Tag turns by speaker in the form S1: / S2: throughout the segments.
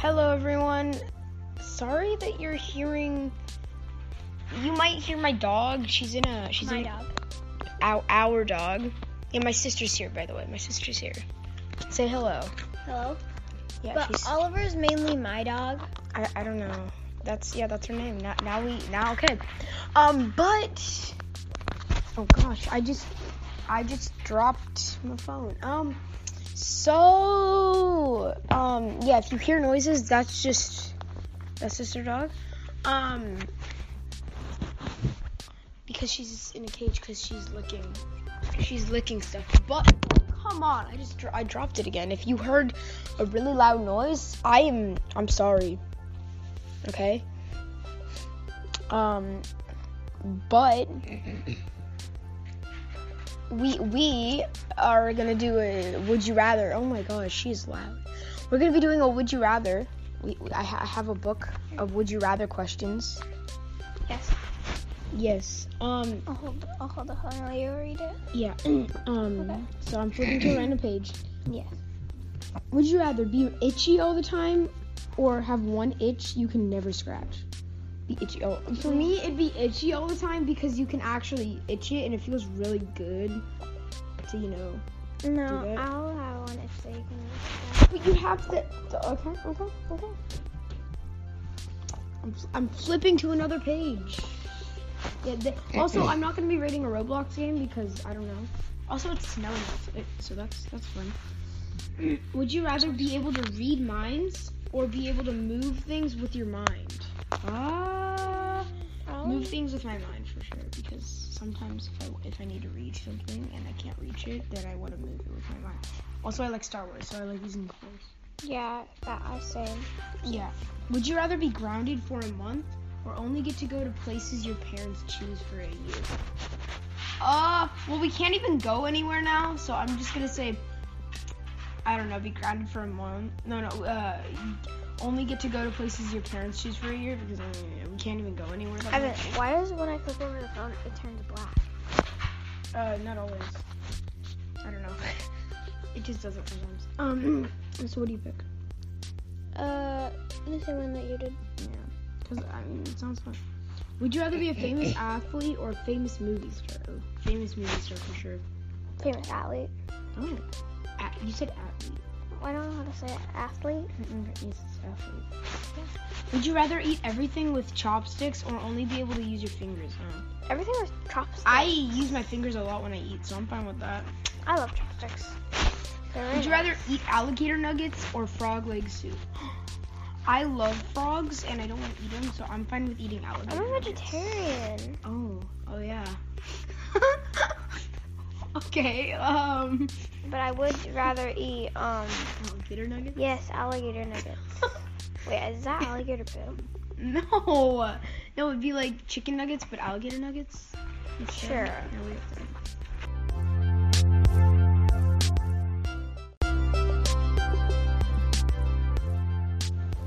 S1: Hello, everyone. Sorry that you're hearing. You might hear my dog. She's in a. She's
S2: My
S1: in
S2: dog.
S1: Our, our dog. Yeah, my sister's here, by the way. My sister's here. Say hello.
S2: Hello.
S1: Yeah,
S2: But
S1: she's.
S2: Oliver's mainly my dog.
S1: I, I don't know. That's yeah, that's her name. Now, now we now okay. Um, but oh gosh, I just I just dropped my phone. Um, so um yeah, if you hear noises, that's just that's just her dog. Um, because she's in a cage because she's licking she's licking stuff. But come on, I just I dropped it again. If you heard a really loud noise, I am I'm sorry. Okay. Um, but we we are gonna do a would you rather. Oh my gosh, she's loud. We're gonna be doing a would you rather. We, I, ha- I have a book of would you rather questions.
S2: Yes.
S1: Yes. Um.
S2: I'll hold. I'll hold the while you read it.
S1: Yeah. um.
S2: Okay.
S1: So I'm flipping to a random page.
S2: Yes.
S1: Would you rather be itchy all the time or have one itch you can never scratch? Be itchy. For me, it'd be itchy all the time because you can actually itch it and it feels really good to, you know.
S2: No? I'll have one if they can.
S1: But you have to. Okay, okay, okay. I'm, I'm flipping to another page. Yeah, also, I'm not gonna be rating a Roblox game because I don't know. Also, it's snowing, so that's that's fun. Would you rather be able to read minds or be able to move things with your mind? Ah, move things with my mind for sure. Because sometimes if I if I need to read something and I can't reach it, then I want to move it with my mind. Also, I like Star Wars, so I like using the Force.
S2: Yeah, that I same.
S1: Yeah. Would you rather be grounded for a month or only get to go to places your parents choose for a year? Uh, well, we can't even go anywhere now, so I'm just gonna say, I don't know, be grounded for a month. No, no, uh, only get to go to places your parents choose for a year because uh, we can't even go anywhere. That
S2: Evan,
S1: much.
S2: why does it when I click over the phone it turns black?
S1: Uh, not always. I don't know. it just doesn't sometimes. Um, so what do you pick?
S2: Uh, the same one that you did.
S1: Yeah, because I mean, it sounds fun. Would you rather be a famous athlete or a famous movie star? Oh, famous movie star for sure.
S2: Famous athlete.
S1: Oh, a- you said athlete.
S2: Oh, I don't know how to say it. Athlete.
S1: Yes, athlete. Would you rather eat everything with chopsticks or only be able to use your fingers? Huh?
S2: Everything with chopsticks.
S1: I use my fingers a lot when I eat, so I'm fine with that.
S2: I love chopsticks. They're
S1: Would you rather eat alligator nuggets or frog leg soup? I love frogs and I don't want to eat them, so I'm fine with eating alligator.
S2: I'm a
S1: nuggets.
S2: vegetarian.
S1: Oh, oh yeah. okay, um.
S2: But I would rather eat um
S1: Alligator nuggets?
S2: yes, alligator nuggets. Wait, is that alligator poo?
S1: No, no, it'd be like chicken nuggets, but alligator nuggets. instead.
S2: Sure.
S1: No, we have to-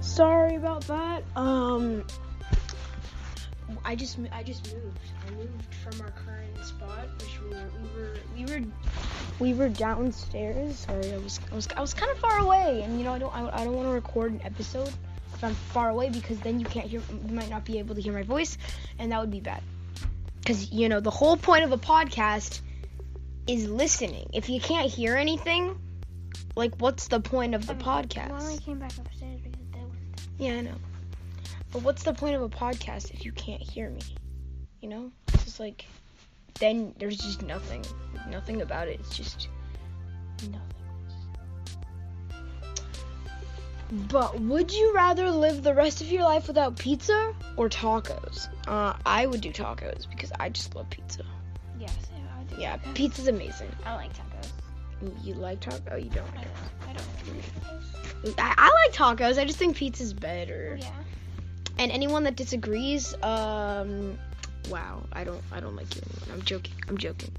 S1: Sorry about that. Um, I just I just moved. I moved from our current spot, which we were we were we were we were downstairs. Sorry, I was I was I was kind of far away, and you know I don't I, I don't want to record an episode if I'm far away because then you can't hear you might not be able to hear my voice, and that would be bad. Because you know the whole point of a podcast is listening. If you can't hear anything, like what's the point of the um, podcast?
S2: I only came back upstairs because they were.
S1: Yeah, I know. But what's the point of a podcast if you can't hear me? You know? It's just like then there's just nothing. Nothing about it. It's just nothing. But would you rather live the rest of your life without pizza or tacos? Uh, I would do tacos because I just love pizza.
S2: Yes, I do.
S1: Yeah, pizza's amazing.
S2: I like tacos.
S1: You- You like tacos? Oh, you don't.
S2: I don't. I don't like tacos.
S1: I, I like tacos. I just think pizza's better.
S2: Yeah.
S1: And anyone that disagrees, um, wow, I don't, I don't like you anymore. I'm joking. I'm joking.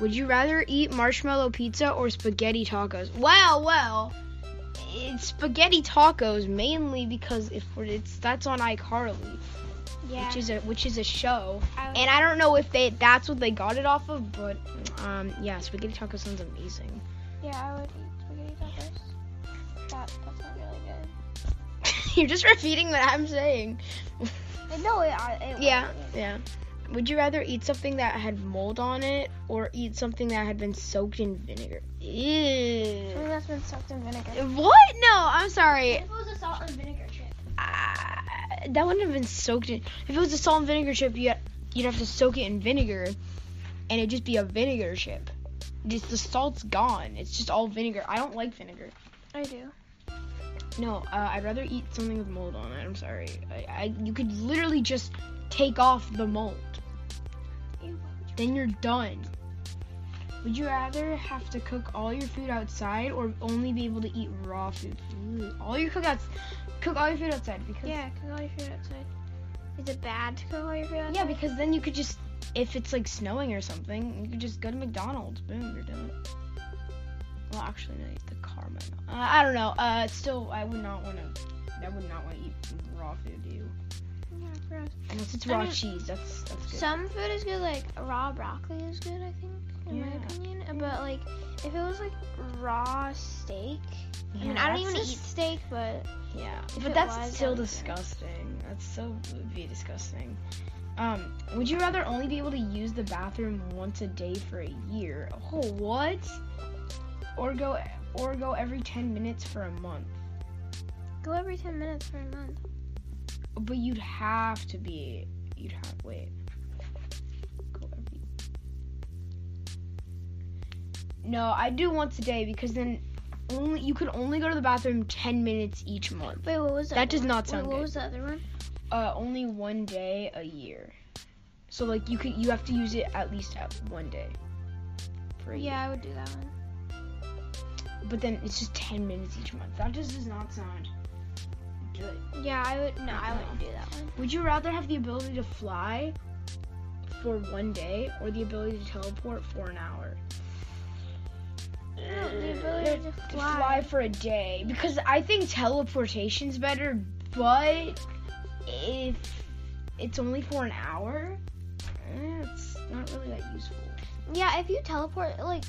S1: Would you rather eat marshmallow pizza or spaghetti tacos? Well, well, it's spaghetti tacos mainly because if it's that's on iCarly,
S2: Yeah.
S1: which is a which is a show,
S2: I,
S1: and I don't know if they that's what they got it off of, but um, yeah, spaghetti tacos sounds amazing.
S2: yeah, I would eat spaghetti tacos. That, that's not really good.
S1: You're just repeating what I'm saying.
S2: Uh, No, it, it
S1: Yeah,
S2: wasn't.
S1: yeah. Would you rather eat something that had mold on it or eat something that had been soaked in vinegar? Ew.
S2: Something that's been soaked in vinegar.
S1: What? No, I'm sorry.
S2: If it was a salt and vinegar chip.
S1: Ah, that wouldn't have been soaked in. If it was a salt and vinegar chip, you you'd have to soak it in vinegar, and it'd just be a vinegar chip. Just the salt's gone. It's just all vinegar. I don't like vinegar.
S2: I do.
S1: No, uh, I'd rather eat something with mold on it. I'm sorry. I, I you could literally just take off the mold. Then you're done. Would you rather have to cook all your food outside or only be able to eat raw food? Ooh, all your cookouts, cook all your food outside because
S2: Yeah, cook all your food outside. Is it bad to cook all your food outside?
S1: yeah, because then you could just if it's like snowing or something, you could just go to McDonald's. Boom, you're done. Well, actually, no, the car might not. Uh, I don't know. Uh, still, I would not want to. I would not want to eat raw food. Do you?
S2: Yeah, gross.
S1: Unless it's
S2: I
S1: raw
S2: mean,
S1: cheese. That's that's good.
S2: Some food is good, like raw broccoli is good, I think, in my
S1: Yeah.
S2: opinion. But like, if it was like raw steak, I mean, I don't even
S1: just-
S2: eat steak, but
S1: Yeah, but that's
S2: was,
S1: still
S2: would good.
S1: disgusting. That's so would be disgusting. Um, would you rather only be able to use the bathroom once a day for a year? Oh, what? Or go or go every 10 minutes for a month.
S2: go every 10 minutes for a month.
S1: But you'd have to be you'd have wait. Go every No, I do once a day because then only you could only go to the bathroom 10 minutes each month.
S2: Wait, what was that?
S1: That does
S2: one?
S1: not
S2: Wait,
S1: sound
S2: what
S1: good.
S2: What was the other one?
S1: uh, only one day a year. So like you could you have to use it at least at one day. For a year.
S2: Yeah, I would do that one.
S1: But then it's just ten minutes each month. That just does not sound good.
S2: Yeah, I would. No, I
S1: No.
S2: wouldn't do that one.
S1: Would you rather have the ability to fly for one day or the ability to teleport for an hour?
S2: No, the ability to
S1: To
S2: fly.
S1: fly for a day because I think teleportation's better, but if it's only for an hour, eh, it's not really that useful.
S2: Yeah, if you teleport, like,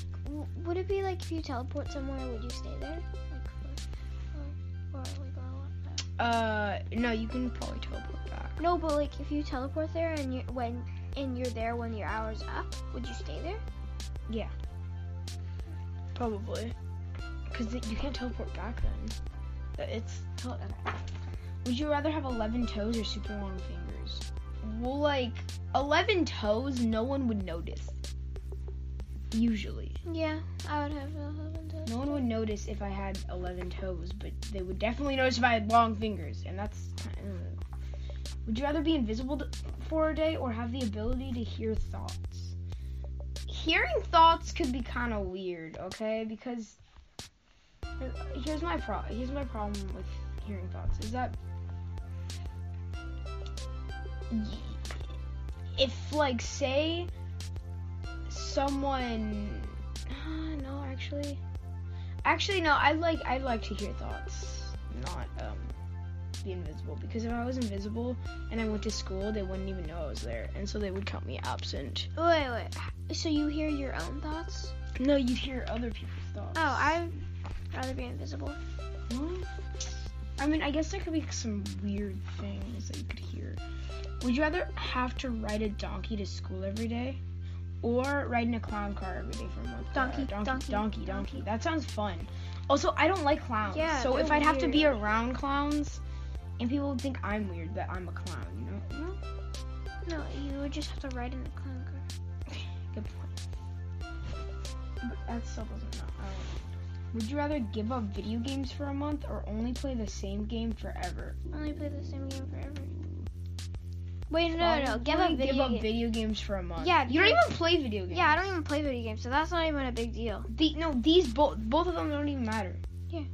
S2: would it be like if you teleport somewhere, would you stay there? Like, for, or, or like, a lot?
S1: Uh, no, you can probably teleport back.
S2: No, but like, if you teleport there and you when and you're there when your hour's up, would you stay there? Yeah.
S1: Probably. Because you can't teleport back then. It's. Would you rather have 11 toes or super long fingers? Well, like, 11 toes, no one would notice. Usually.
S2: Yeah, I would have eleven toes.
S1: No one would notice if I had 11 toes, but they would definitely notice if I had long fingers, and that's. Would you rather be invisible to, for a day or have the ability to hear thoughts? Hearing thoughts could be kind of weird, okay? Because here's my pro. Here's my problem with hearing thoughts is that if like say someone uh, no actually actually no i like i like to hear thoughts not um be invisible because if i was invisible and i went to school they wouldn't even know i was there and so they would count me absent
S2: Wait, wait. So you hear your own thoughts?
S1: no you'd hear other people's thoughts
S2: Oh, I'd rather be invisible.
S1: What? I mean, I guess there could be some weird things that you could hear. Would you rather have to ride a donkey to school every day, or ride in a clown car every day for a month?
S2: Donkey,
S1: donkey,
S2: donkey,
S1: donkey, donkey. That sounds fun. Also, I don't like clowns.
S2: Yeah,
S1: so if I'd have to be around clowns, and people would think I'm weird that I'm a clown, you know? No?
S2: You would just have to ride in the clown car.
S1: Good point. But that still doesn't know. I don't know. Would you rather give up video games for a month or only play the same game forever?
S2: Only play the same game forever. Wait, no, no, no. Give up video
S1: give up
S2: games.
S1: video games for a month.
S2: Yeah,
S1: you don't even play video games.
S2: Yeah, I don't even play video games, so that's not even a big deal.
S1: The, no, these both both of them don't even matter.
S2: Yeah,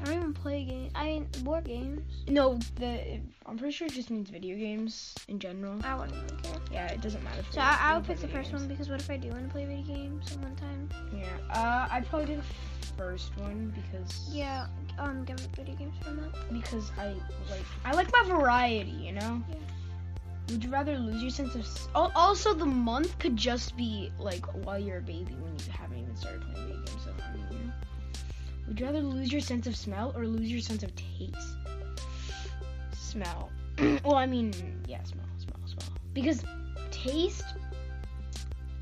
S2: I don't even play games. I mean, board games.
S1: No, the I'm pretty sure it just means video games in general.
S2: I wouldn't really care.
S1: Yeah, it doesn't matter.
S2: So. I, I would pick the first
S1: games.
S2: one because what if I do want to play video games at one time?
S1: Yeah, uh, I'd probably do the first one because
S2: Yeah, um, give up video games for a month.
S1: because I like I like my variety, you know.
S2: Yeah.
S1: Would you rather lose your sense of? s- Also, the month could just be like while you're a baby when you haven't even started playing video games. So I mean, you. Would you rather lose your sense of smell or lose your sense of taste? Smell. well, I mean, yeah, smell, smell, smell. Because taste.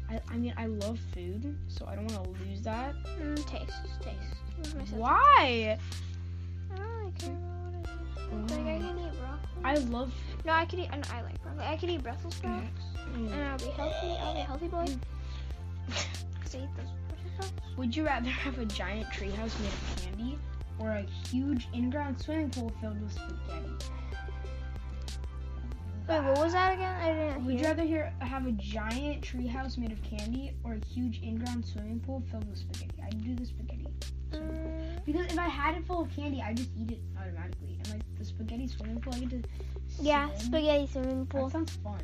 S1: I, I mean, I love food, so I don't want to lose that.
S2: Mm, taste, taste. Lose my sense of
S1: Why?
S2: I don't really care about what it is. Like I can eat broccoli.
S1: I love.
S2: No, I could eat. And I like broccoli. I could eat Brussels sprouts, and I'll be healthy. I'll be a healthy boy. Cause I eat those Brussels sprouts.
S1: Would you rather have a giant treehouse made of candy or a huge in-ground swimming pool filled with spaghetti?
S2: Wait, what was that again? I didn't
S1: Would you rather hear, have a giant treehouse made of candy or a huge in-ground swimming pool filled with spaghetti? I'd do the spaghetti.
S2: Mm,
S1: Because if I had it full of candy, I'd just eat it automatically. And like the spaghetti swimming pool, I get to.
S2: Yeah,
S1: swim.
S2: spaghetti swimming
S1: That
S2: pool.
S1: sounds fun.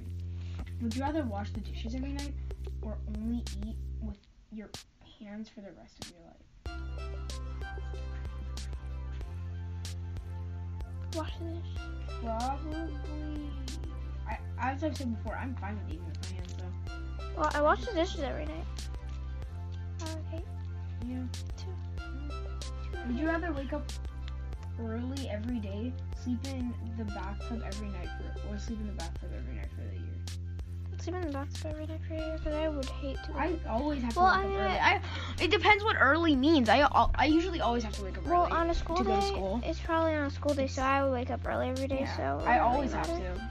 S1: Would you rather wash the dishes every night or only eat with your hands for the rest of your life?
S2: Wash this.
S1: Probably. I, as I've said before, I'm fine with eating with my hands though.
S2: Well, I wash the dishes every night. Okay.
S1: Yeah.
S2: Two.
S1: Would you rather wake up early every day, sleep in the bathtub every night for, or sleep in the bathtub every night for the year?
S2: Sleep in the bathtub every night for a year, because I would hate to.
S1: I always have to
S2: Well,
S1: wake
S2: I
S1: up
S2: mean,
S1: early.
S2: I-
S1: I, it depends what early means. I I usually always have to wake up
S2: well,
S1: early.
S2: on a school
S1: to
S2: day,
S1: go to school.
S2: it's probably on a school day, so I would wake up early every day.
S1: Yeah,
S2: So
S1: I always have
S2: matter.
S1: to.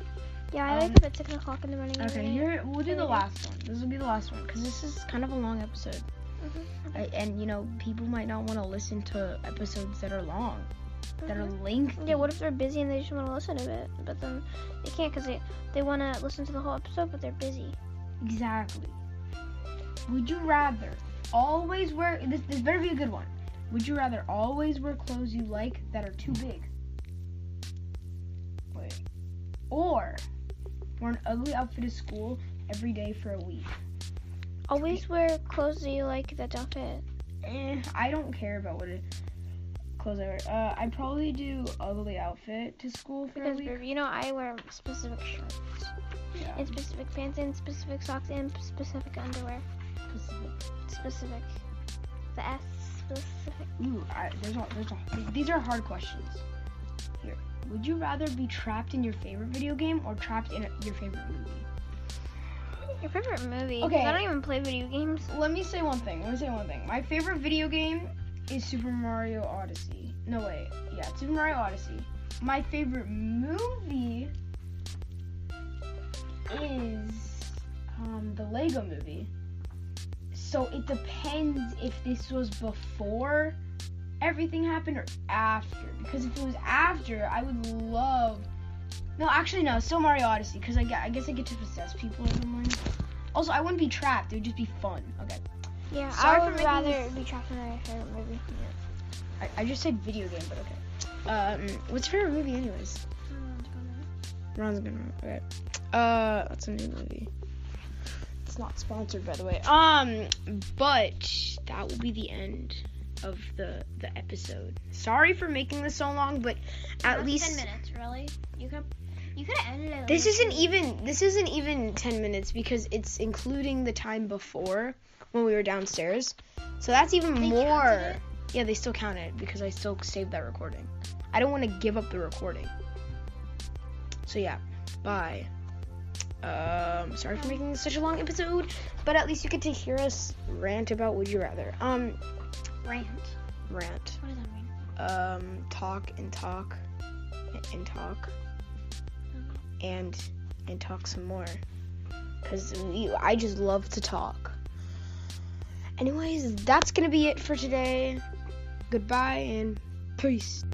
S2: Yeah, I
S1: Um,
S2: wake up at six o'clock in the morning.
S1: Okay, here we'll do the last one. This will be the last one because this is kind of a long episode,
S2: Mhm.
S1: I, and you know people might not want to listen to episodes that are long, that are
S2: Mhm.
S1: lengthy.
S2: Yeah, what if they're busy and they just want to listen to it, but then they can't because they they want to listen to the whole episode, but they're busy.
S1: Exactly. Would you rather always wear this? This better be a good one. Would you rather always wear clothes you like that are too big? Wait. Or wear an ugly outfit to school every day for a week?
S2: Always wear clothes that you like that don't fit.
S1: Eh, I don't care about what it clothes I wear. Uh, I'd probably do ugly outfit to school for a
S2: Because
S1: week.
S2: you know I wear specific shirts,
S1: Yeah.
S2: and specific pants, and specific socks, and specific underwear.
S1: Specific.
S2: Specific. The S specific.
S1: Ooh, I, there's a, there's a, these are hard questions. Here, would you rather be trapped in your favorite video game or trapped in a, your favorite movie?
S2: Your favorite movie?
S1: Okay.
S2: I don't even play video games.
S1: Let me say one thing. Let me say one thing. My favorite video game is Super Mario Odyssey. No wait, yeah, Super Mario Odyssey. My favorite movie is um, the Lego Movie. So it depends if this was before everything happened or after. Because if it was after, I would love. No, actually no, still Mario Odyssey because I, I guess I get to possess people or something. Also, I wouldn't be trapped. It would just be fun. Okay.
S2: Yeah,
S1: Sorry
S2: I
S1: for
S2: would
S1: making
S2: rather
S1: this-
S2: be trapped in my favorite movie.
S1: I, I just said video game, but okay. Um, what's your favorite movie, anyways? Ron's gonna. Okay. Uh, that's a new movie. It's not sponsored, by the way. Um, but that will be the end of the the episode. Sorry for making this so long, but at least
S2: ten minutes. Really? You could you could have ended it.
S1: this isn't even this isn't even 10 minutes because it's including the time before when we were downstairs. So that's even
S2: They
S1: more.
S2: counted
S1: yeah they still count it because i still saved that recording. I don't want to give up the recording. So yeah bye. Um sorry for making this such a long episode but at least you get to hear us rant about would you rather. Um
S2: rant.
S1: rant.
S2: What does that mean?
S1: um talk and talk and talk and and talk some more. Because i just love to talk anyways that's gonna be it for today. Goodbye and peace